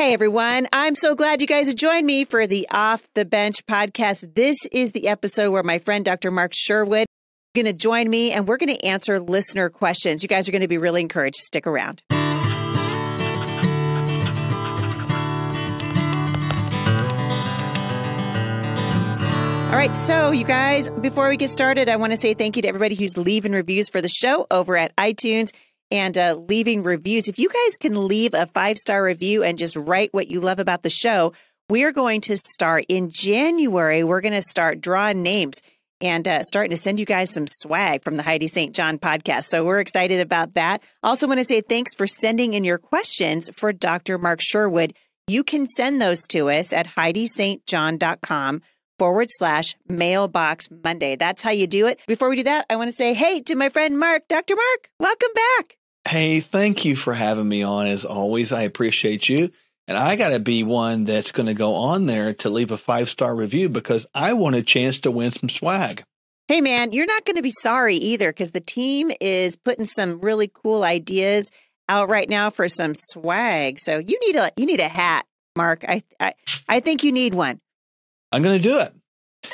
Hey everyone, I'm so glad you guys have joined me for the Off the Bench podcast. This is the episode where my friend Dr. Mark Sherwood is going to join me and we're going to answer listener questions. You guys are going to be really encouraged. Stick around. All right, so you guys, before we get started, I want to say thank you to everybody who's leaving reviews for the show over at iTunes and uh, leaving reviews. If you guys can leave a five star review and just write what you love about the show, we're going to start in January. We're going to start drawing names and uh, starting to send you guys some swag from the Heidi St. John podcast. So we're excited about that. Also, want to say thanks for sending in your questions for Dr. Mark Sherwood. You can send those to us at HeidiSt.John.com forward slash mailbox Monday. That's how you do it. Before we do that, I want to say hey to my friend Mark. Dr. Mark, welcome back. Hey, thank you for having me on as always. I appreciate you. And I got to be one that's going to go on there to leave a five star review because I want a chance to win some swag. Hey, man, you're not going to be sorry either because the team is putting some really cool ideas out right now for some swag. So you need a you need a hat, Mark. I I, I think you need one. I'm going to do it.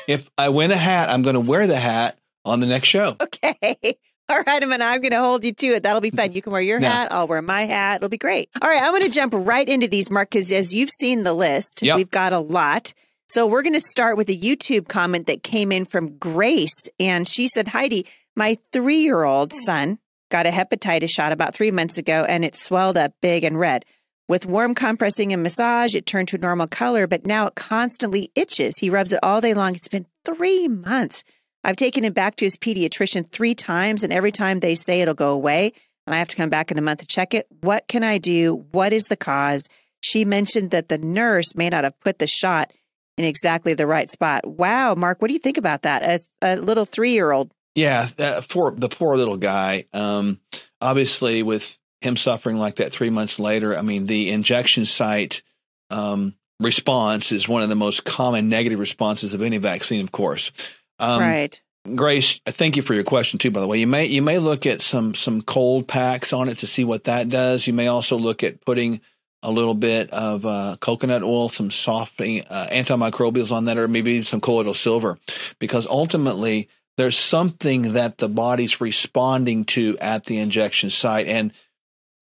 If I win a hat, I'm going to wear the hat on the next show. Okay. All right, I'm I'm going to hold you to it. That'll be fun. You can wear your yeah. hat. I'll wear my hat. It'll be great. All right, I'm going to jump right into these, Mark, because as you've seen the list, yep. we've got a lot. So we're going to start with a YouTube comment that came in from Grace. And she said, Heidi, my three year old son got a hepatitis shot about three months ago and it swelled up big and red. With warm compressing and massage, it turned to a normal color, but now it constantly itches. He rubs it all day long. It's been three months. I've taken him back to his pediatrician three times, and every time they say it'll go away, and I have to come back in a month to check it. What can I do? What is the cause? She mentioned that the nurse may not have put the shot in exactly the right spot. Wow, Mark, what do you think about that? A, a little three year old. Yeah, uh, for the poor little guy. Um, obviously, with him suffering like that three months later, I mean, the injection site um, response is one of the most common negative responses of any vaccine, of course. Um, right. Grace, thank you for your question too. By the way, you may you may look at some some cold packs on it to see what that does. You may also look at putting a little bit of uh, coconut oil, some softening uh, antimicrobials on that, or maybe some colloidal silver, because ultimately there's something that the body's responding to at the injection site, and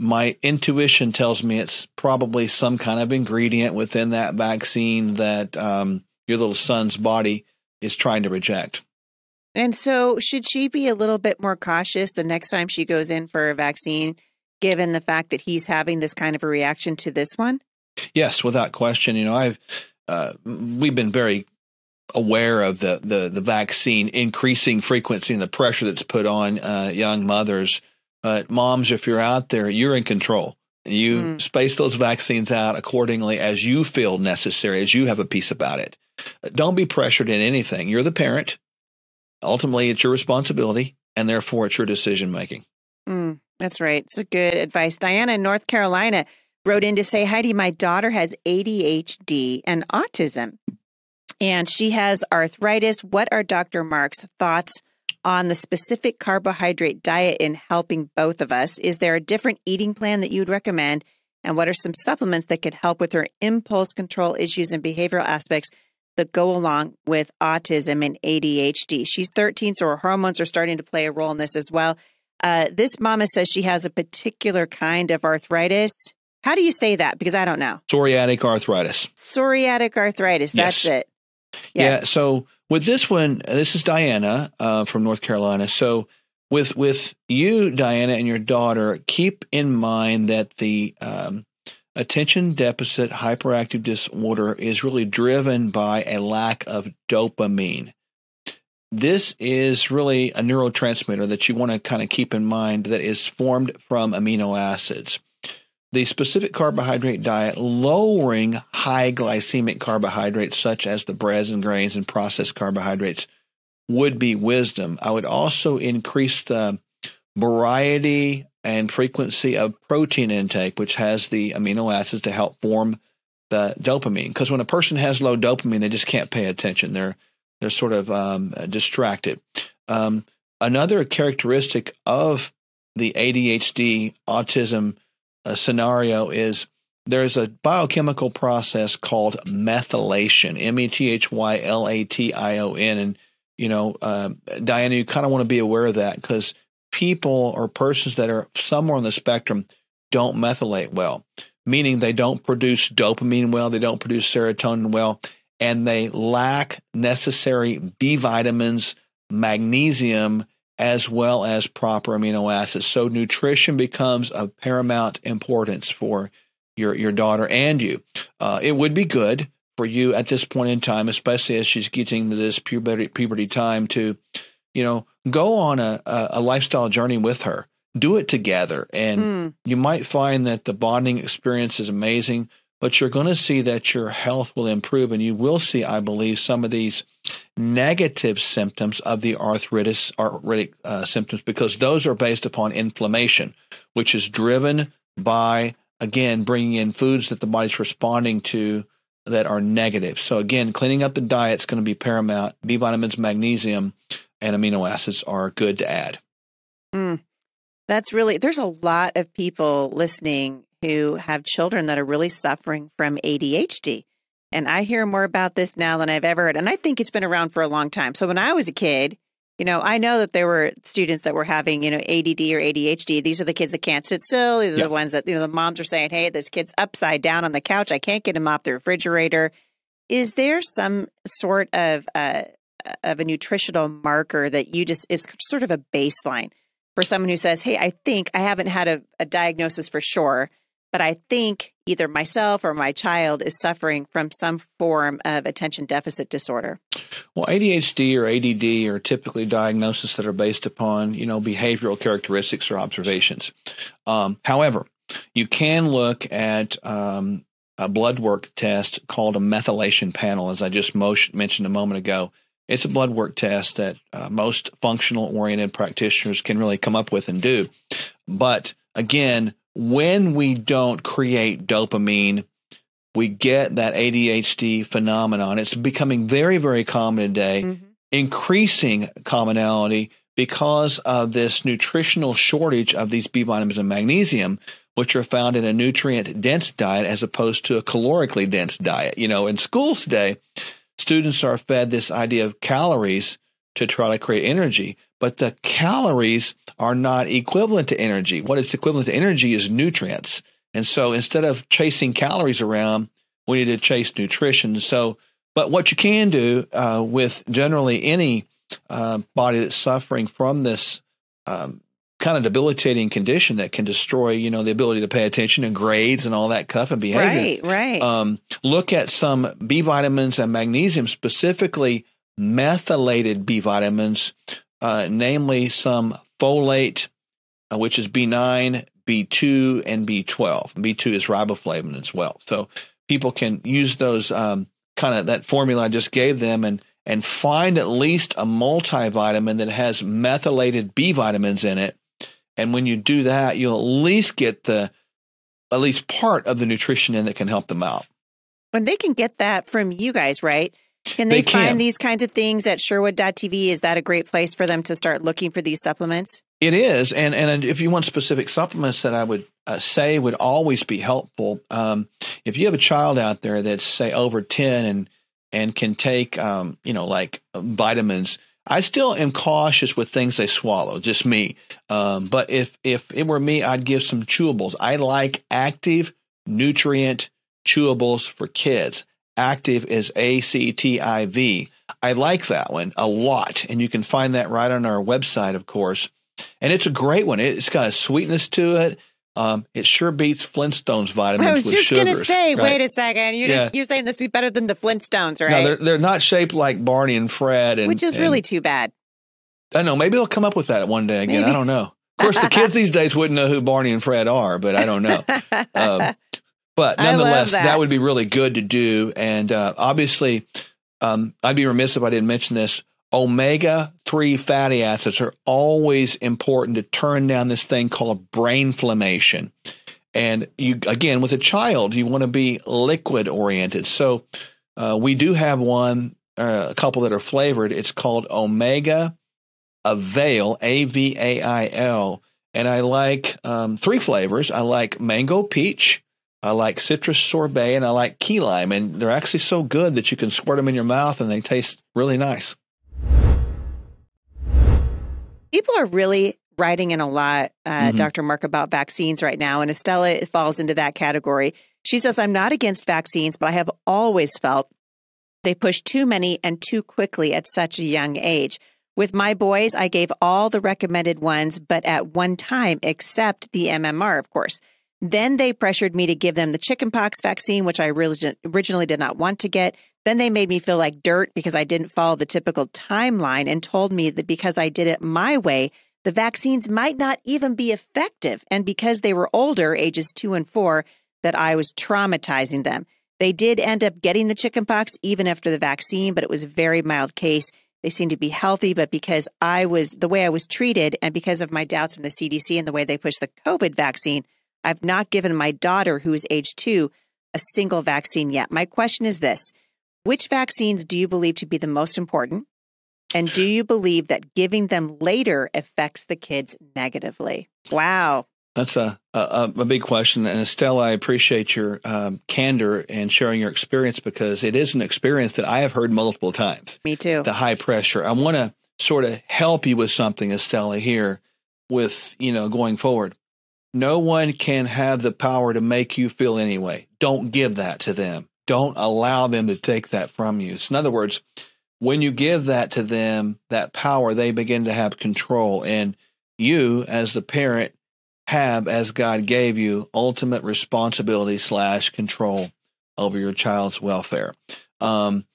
my intuition tells me it's probably some kind of ingredient within that vaccine that um, your little son's body is trying to reject. And so, should she be a little bit more cautious the next time she goes in for a vaccine, given the fact that he's having this kind of a reaction to this one? Yes, without question. You know, I've uh, we've been very aware of the, the the vaccine increasing frequency and the pressure that's put on uh, young mothers. But moms, if you're out there, you're in control. You mm. space those vaccines out accordingly as you feel necessary, as you have a piece about it. Don't be pressured in anything. You're the parent. Ultimately, it's your responsibility, and therefore, it's your decision making. Mm, that's right. It's a good advice. Diana in North Carolina wrote in to say, Heidi, my daughter has ADHD and autism, and she has arthritis. What are Dr. Mark's thoughts on the specific carbohydrate diet in helping both of us? Is there a different eating plan that you'd recommend? And what are some supplements that could help with her impulse control issues and behavioral aspects that go along with autism and ADHD. She's 13, so her hormones are starting to play a role in this as well. Uh, this mama says she has a particular kind of arthritis. How do you say that? Because I don't know. Psoriatic arthritis. Psoriatic arthritis. That's yes. it. Yes. Yeah. So with this one, this is Diana uh, from North Carolina. So with with you, Diana, and your daughter, keep in mind that the um, Attention deficit hyperactive disorder is really driven by a lack of dopamine. This is really a neurotransmitter that you want to kind of keep in mind that is formed from amino acids. The specific carbohydrate diet, lowering high glycemic carbohydrates such as the breads and grains and processed carbohydrates, would be wisdom. I would also increase the variety and frequency of protein intake, which has the amino acids to help form the dopamine. Because when a person has low dopamine, they just can't pay attention. They're they're sort of um, distracted. Um, another characteristic of the ADHD autism uh, scenario is there's a biochemical process called methylation, M E T H Y L A T I O N. And, you know, uh, Diana, you kind of want to be aware of that because people or persons that are somewhere on the spectrum don't methylate well, meaning they don't produce dopamine well, they don't produce serotonin well, and they lack necessary B vitamins, magnesium, as well as proper amino acids. So nutrition becomes of paramount importance for your your daughter and you. Uh, it would be good for you at this point in time, especially as she's getting to this puberty puberty time, to you know go on a, a, lifestyle journey with her. Do it together, and mm. you might find that the bonding experience is amazing. But you're going to see that your health will improve, and you will see, I believe, some of these negative symptoms of the arthritis arthritic uh, symptoms because those are based upon inflammation, which is driven by again, bringing in foods that the body's responding to that are negative. So again, cleaning up the diet is going to be paramount. B vitamins, magnesium, and amino acids are good to add. Mm, that's really, there's a lot of people listening who have children that are really suffering from ADHD. And I hear more about this now than I've ever heard. And I think it's been around for a long time. So when I was a kid, you know, I know that there were students that were having, you know, ADD or ADHD. These are the kids that can't sit still. These are the ones that, you know, the moms are saying, hey, this kid's upside down on the couch. I can't get him off the refrigerator. Is there some sort of, uh, of a nutritional marker that you just is sort of a baseline for someone who says, hey, I think I haven't had a, a diagnosis for sure, but I think either myself or my child is suffering from some form of attention deficit disorder. Well, ADHD or ADD are typically diagnoses that are based upon, you know, behavioral characteristics or observations. Um, however, you can look at um, a blood work test called a methylation panel, as I just mentioned a moment ago. It's a blood work test that uh, most functional oriented practitioners can really come up with and do. But again, when we don't create dopamine, we get that ADHD phenomenon. It's becoming very, very common today, mm-hmm. increasing commonality because of this nutritional shortage of these B vitamins and magnesium, which are found in a nutrient dense diet as opposed to a calorically dense diet. You know, in schools today, students are fed this idea of calories to try to create energy, but the calories are not equivalent to energy. What is equivalent to energy is nutrients. And so instead of chasing calories around, we need to chase nutrition. So, but what you can do uh, with generally any uh, body that's suffering from this um, kind of debilitating condition that can destroy, you know, the ability to pay attention and grades and all that stuff and behavior. Right, right. Um, look at some B vitamins and magnesium, specifically methylated B vitamins, uh, namely some folate, uh, which is B9, B2, and B12. B2 is riboflavin as well. So people can use those um, kind of that formula I just gave them and and find at least a multivitamin that has methylated B vitamins in it. And when you do that, you'll at least get the at least part of the nutrition in that can help them out. When they can get that from you guys, right? Can they, they find these kinds of things at Sherwood.tv? Is that a great place for them to start looking for these supplements? It is, and and if you want specific supplements that I would uh, say would always be helpful, um, if you have a child out there that's say over ten and and can take um, you know like vitamins, I still am cautious with things they swallow. Just me, um, but if if it were me, I'd give some chewables. I like active nutrient chewables for kids. Active is A C T I V. I like that one a lot. And you can find that right on our website, of course. And it's a great one. It's got a sweetness to it. Um, it sure beats Flintstones vitamins. I was just going to say, right? wait a second. You yeah. You're saying this is better than the Flintstones, right? No, they're, they're not shaped like Barney and Fred. And, Which is and, really too bad. I know. Maybe they'll come up with that one day again. Maybe. I don't know. Of course, the kids these days wouldn't know who Barney and Fred are, but I don't know. Um, but nonetheless, that. that. would be really good to do. And uh, obviously, um, I'd be remiss if I didn't mention this. Omega 3 fatty acids are always important to turn down this thing called brain inflammation. And you, again, with a child, you want to be liquid oriented. So uh, we do have one, uh, a couple that are flavored. It's called Omega Avail, A V A I L. And I like um, three flavors. I like mango peach, I like citrus sorbet, and I like key lime. And they're actually so good that you can squirt them in your mouth and they taste really nice. People are really writing in a lot, uh, mm-hmm. Dr. Mark, about vaccines right now. And Estella falls into that category. She says, I'm not against vaccines, but I have always felt they push too many and too quickly at such a young age. With my boys, I gave all the recommended ones, but at one time, except the MMR, of course. Then they pressured me to give them the chickenpox vaccine, which I originally did not want to get. Then they made me feel like dirt because I didn't follow the typical timeline and told me that because I did it my way, the vaccines might not even be effective. And because they were older, ages two and four, that I was traumatizing them. They did end up getting the chickenpox even after the vaccine, but it was a very mild case. They seemed to be healthy, but because I was the way I was treated and because of my doubts in the CDC and the way they pushed the COVID vaccine, I've not given my daughter, who is age two, a single vaccine yet. My question is this Which vaccines do you believe to be the most important? And do you believe that giving them later affects the kids negatively? Wow. That's a, a, a big question, and Estelle, I appreciate your um, candor and sharing your experience because it is an experience that I have heard multiple times. Me too. The high pressure. I want to sort of help you with something, Estelle, here, with you know going forward. No one can have the power to make you feel anyway. Don't give that to them. Don't allow them to take that from you. So in other words, when you give that to them, that power, they begin to have control, and you, as the parent have, as God gave you, ultimate responsibility slash control over your child's welfare. Um,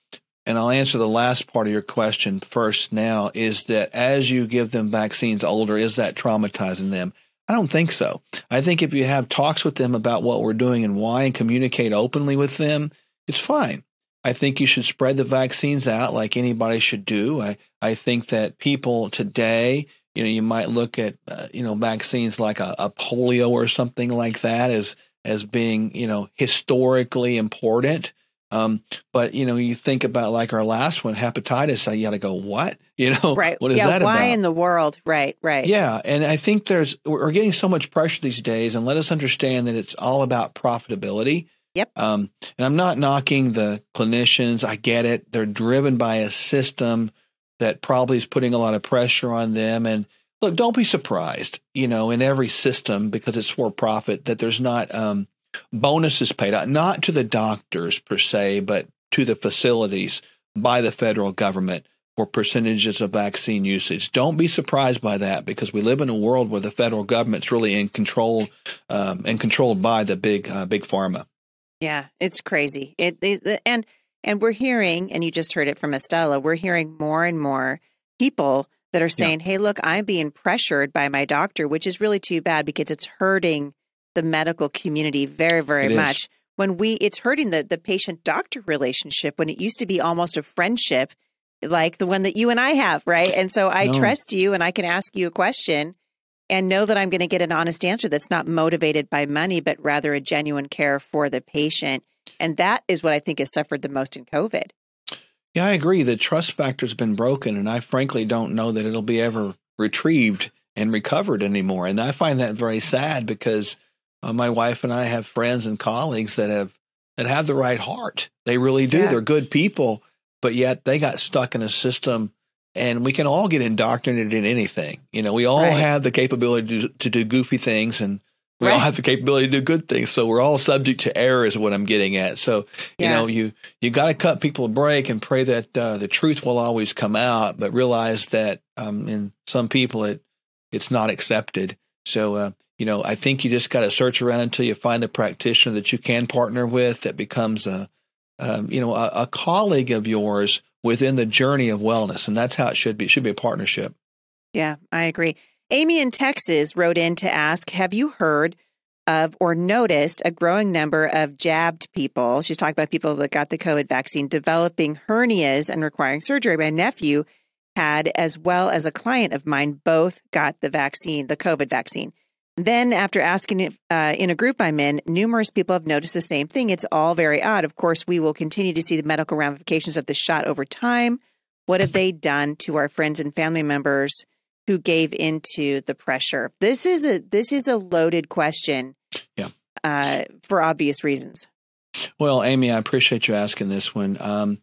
and I'll answer the last part of your question first now is that as you give them vaccines older, is that traumatizing them? I don't think so. I think if you have talks with them about what we're doing and why and communicate openly with them, it's fine. I think you should spread the vaccines out like anybody should do. I, I think that people today you know, you might look at uh, you know vaccines like a, a, polio or something like that as as being you know historically important. Um, but you know, you think about like our last one, hepatitis. You got to go, what? You know, right? What is yeah, that why about? in the world? Right, right. Yeah, and I think there's we're getting so much pressure these days, and let us understand that it's all about profitability. Yep. Um, and I'm not knocking the clinicians. I get it. They're driven by a system that probably is putting a lot of pressure on them. And look, don't be surprised, you know, in every system because it's for profit that there's not um, bonuses paid out, not to the doctors per se, but to the facilities by the federal government for percentages of vaccine usage. Don't be surprised by that because we live in a world where the federal government's really in control um, and controlled by the big uh, big pharma. Yeah, it's crazy. It, it and and we're hearing, and you just heard it from Estella, we're hearing more and more people that are saying, yeah. hey, look, I'm being pressured by my doctor, which is really too bad because it's hurting the medical community very, very it much. Is. When we, it's hurting the, the patient doctor relationship when it used to be almost a friendship like the one that you and I have, right? And so I no. trust you and I can ask you a question and know that I'm going to get an honest answer that's not motivated by money, but rather a genuine care for the patient. And that is what I think has suffered the most in COVID. Yeah, I agree. The trust factor's been broken, and I frankly don't know that it'll be ever retrieved and recovered anymore. And I find that very sad because uh, my wife and I have friends and colleagues that have that have the right heart. They really do. Yeah. They're good people, but yet they got stuck in a system and we can all get indoctrinated in anything. You know, we all right. have the capability to, to do goofy things and we right. all have the capability to do good things. So we're all subject to error is what I'm getting at. So, you know, you, you got to cut people a break and pray that uh, the truth will always come out, but realize that um, in some people it, it's not accepted. So, uh, you know, I think you just got to search around until you find a practitioner that you can partner with that becomes a, um, you know, a, a colleague of yours within the journey of wellness. And that's how it should be. It should be a partnership. Yeah, I agree. Amy in Texas wrote in to ask Have you heard of or noticed a growing number of jabbed people? She's talking about people that got the COVID vaccine developing hernias and requiring surgery. My nephew had, as well as a client of mine, both got the vaccine, the COVID vaccine. Then, after asking uh, in a group I'm in, numerous people have noticed the same thing. It's all very odd. Of course, we will continue to see the medical ramifications of the shot over time. What have they done to our friends and family members who gave into the pressure? This is a this is a loaded question. Yeah. uh, for obvious reasons. Well, Amy, I appreciate you asking this one. Um,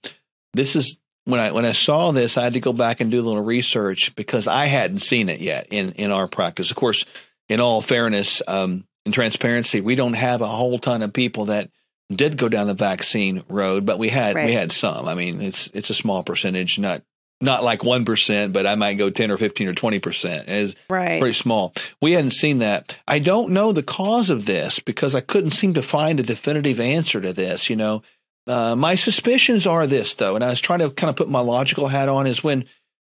this is when I when I saw this, I had to go back and do a little research because I hadn't seen it yet in in our practice. Of course, in all fairness um, and transparency, we don't have a whole ton of people that did go down the vaccine road, but we had right. we had some. I mean, it's it's a small percentage, not not like one percent, but I might go ten or fifteen or twenty percent. Is right. pretty small. We hadn't seen that. I don't know the cause of this because I couldn't seem to find a definitive answer to this. You know, uh, my suspicions are this, though, and I was trying to kind of put my logical hat on, is when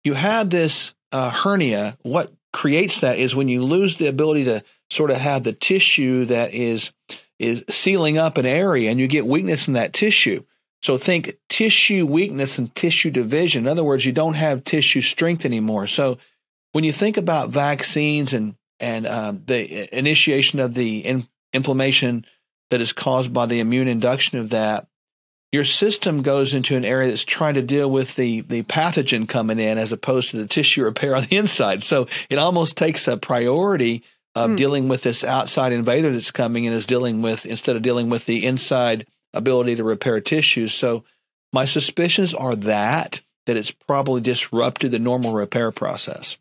you have this uh, hernia, what creates that is when you lose the ability to sort of have the tissue that is is sealing up an area and you get weakness in that tissue. So think tissue weakness and tissue division. In other words, you don't have tissue strength anymore. So when you think about vaccines and and um, the initiation of the in, inflammation that is caused by the immune induction of that, your system goes into an area that's trying to deal with the the pathogen coming in as opposed to the tissue repair on the inside. So it almost takes a priority of hmm. dealing with this outside invader that's coming and is dealing with instead of dealing with the inside ability to repair tissues. So my suspicions are that that it's probably disrupted the normal repair process.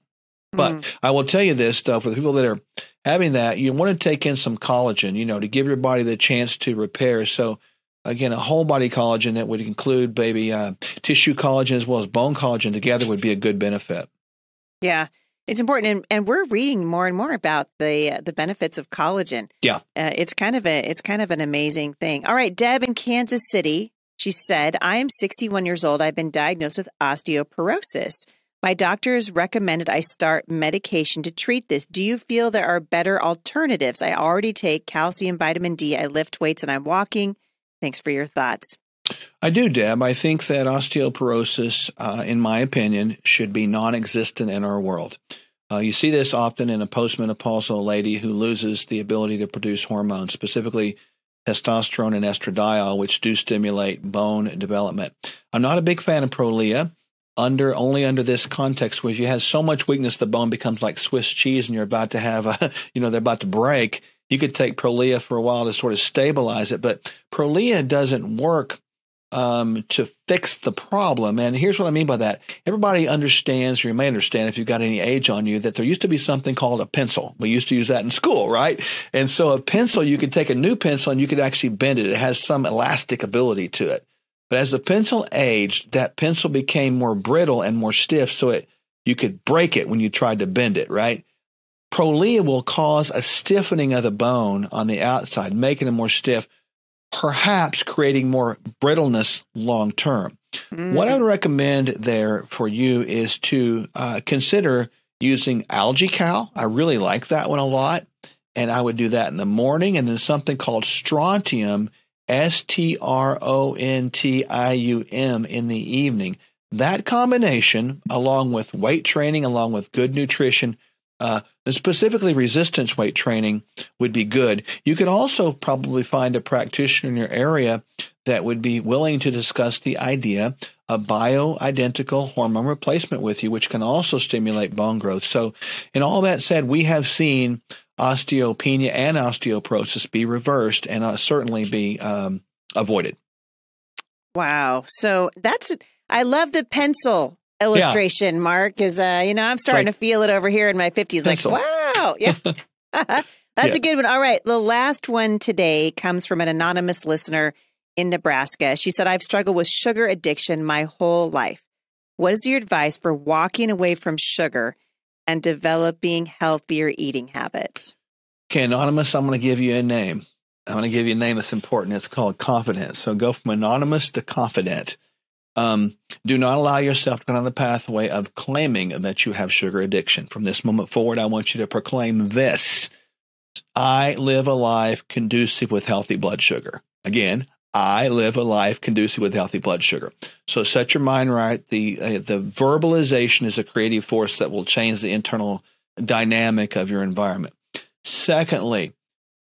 But mm. I will tell you this though, for the people that are having that, you want to take in some collagen, you know, to give your body the chance to repair. So again, a whole body collagen that would include baby uh, tissue collagen as well as bone collagen together would be a good benefit. Yeah. It's important, and, and we're reading more and more about the uh, the benefits of collagen. Yeah, uh, it's kind of a it's kind of an amazing thing. All right, Deb in Kansas City, she said, "I am 61 years old. I've been diagnosed with osteoporosis. My doctors recommended I start medication to treat this. Do you feel there are better alternatives? I already take calcium, vitamin D. I lift weights, and I'm walking. Thanks for your thoughts. I do, Deb. I think that osteoporosis, uh, in my opinion, should be non existent in our world. Uh, you see this often in a postmenopausal lady who loses the ability to produce hormones, specifically testosterone and estradiol, which do stimulate bone development. I'm not a big fan of Prolia under only under this context where you have so much weakness the bone becomes like Swiss cheese and you're about to have a you know they're about to break you could take Prolia for a while to sort of stabilize it, but Prolia doesn't work um, to fix the problem. And here's what I mean by that. Everybody understands, or you may understand if you've got any age on you, that there used to be something called a pencil. We used to use that in school, right? And so a pencil, you could take a new pencil and you could actually bend it. It has some elastic ability to it. But as the pencil aged, that pencil became more brittle and more stiff, so it you could break it when you tried to bend it, right? Prolia will cause a stiffening of the bone on the outside, making it more stiff, perhaps creating more brittleness long term. Mm. What I would recommend there for you is to uh, consider using AlgaeCal. I really like that one a lot. And I would do that in the morning and then something called strontium, S T R O N T I U M, in the evening. That combination, along with weight training, along with good nutrition, uh, specifically resistance weight training would be good. You could also probably find a practitioner in your area that would be willing to discuss the idea of bioidentical hormone replacement with you, which can also stimulate bone growth. So, in all that said, we have seen osteopenia and osteoporosis be reversed and uh, certainly be um, avoided. Wow. So that's, I love the pencil illustration, yeah. Mark, is uh, you know, I'm starting like, to feel it over here in my 50s. Like, wow. Yeah. That's yeah. a good one. All right. The last one today comes from an anonymous listener in Nebraska. She said, I've struggled with sugar addiction my whole life. What is your advice for walking away from sugar and developing healthier eating habits? Okay, Anonymous, I'm going to give you a name. I'm going to give you a name that's important. It's called confidence. So go from anonymous to confident. Um, do not allow yourself to go down the pathway of claiming that you have sugar addiction. From this moment forward, I want you to proclaim this I live a life conducive with healthy blood sugar. Again, I live a life conducive with healthy blood sugar. So set your mind right. The uh, the verbalization is a creative force that will change the internal dynamic of your environment. Secondly,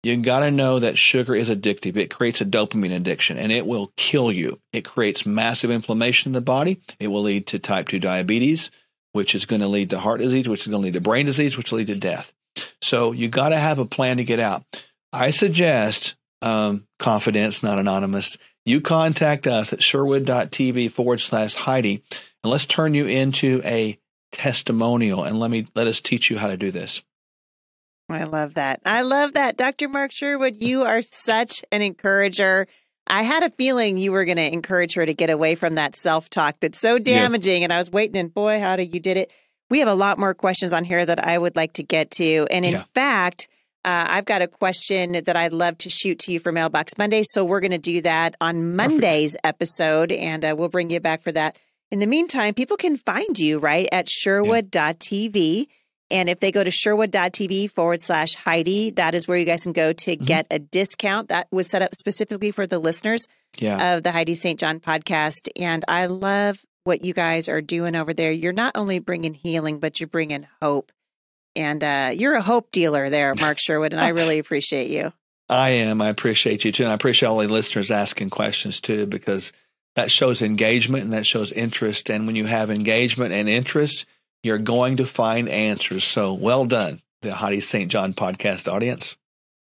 you got to know that sugar is addictive. It creates a dopamine addiction and it will kill you. It creates massive inflammation in the body. It will lead to type 2 diabetes, which is going to lead to heart disease, which is going to lead to brain disease, which will lead to death. So you got to have a plan to get out. I suggest um, confidence, not anonymous. You contact us at sherwood.tv forward slash Heidi, and let's turn you into a testimonial. And let me let us teach you how to do this. I love that. I love that. Dr. Mark Sherwood, you are such an encourager. I had a feeling you were going to encourage her to get away from that self talk that's so damaging. Yeah. And I was waiting, and boy, how did you did it. We have a lot more questions on here that I would like to get to. And in yeah. fact, uh, I've got a question that I'd love to shoot to you for Mailbox Monday. So we're going to do that on Monday's Perfect. episode, and uh, we'll bring you back for that. In the meantime, people can find you right at sherwood.tv. Yeah. And if they go to sherwood.tv forward slash Heidi, that is where you guys can go to mm-hmm. get a discount that was set up specifically for the listeners yeah. of the Heidi St. John podcast. And I love what you guys are doing over there. You're not only bringing healing, but you're bringing hope. And uh, you're a hope dealer there, Mark Sherwood, and I really appreciate you. I am. I appreciate you too. And I appreciate all the listeners asking questions too, because that shows engagement and that shows interest. And when you have engagement and interest, you're going to find answers. So well done, the Heidi St. John podcast audience.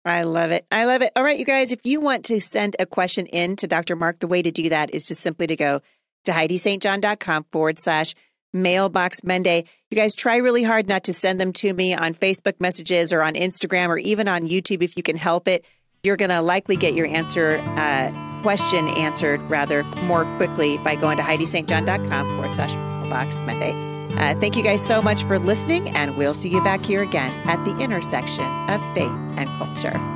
I love it. I love it. All right, you guys, if you want to send a question in to Dr. Mark, the way to do that is just simply to go to HeidiSt.John.com forward slash mailbox Monday. You guys try really hard not to send them to me on Facebook messages or on Instagram or even on YouTube if you can help it. You're going to likely get your answer uh, question answered rather more quickly by going to HeidiSt.John.com forward slash mailbox Monday. Uh, thank you guys so much for listening, and we'll see you back here again at the intersection of faith and culture.